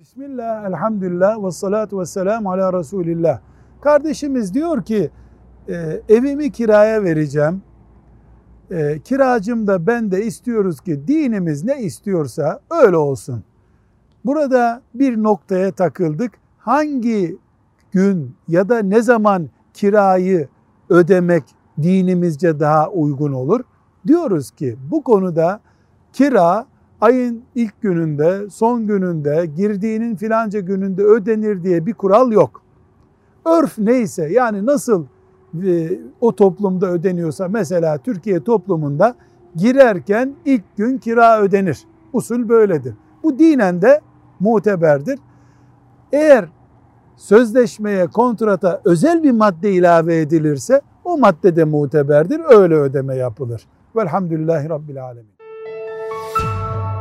Bismillah, elhamdülillah ve salatu ve selamu ala Resulillah. Kardeşimiz diyor ki e, evimi kiraya vereceğim. E, kiracım da ben de istiyoruz ki dinimiz ne istiyorsa öyle olsun. Burada bir noktaya takıldık. Hangi gün ya da ne zaman kirayı ödemek dinimizce daha uygun olur? Diyoruz ki bu konuda kira ayın ilk gününde, son gününde, girdiğinin filanca gününde ödenir diye bir kural yok. Örf neyse yani nasıl e, o toplumda ödeniyorsa mesela Türkiye toplumunda girerken ilk gün kira ödenir. Usul böyledir. Bu dinen de muteberdir. Eğer sözleşmeye, kontrata özel bir madde ilave edilirse o madde de muteberdir. Öyle ödeme yapılır. Velhamdülillahi Rabbil Alemin. Música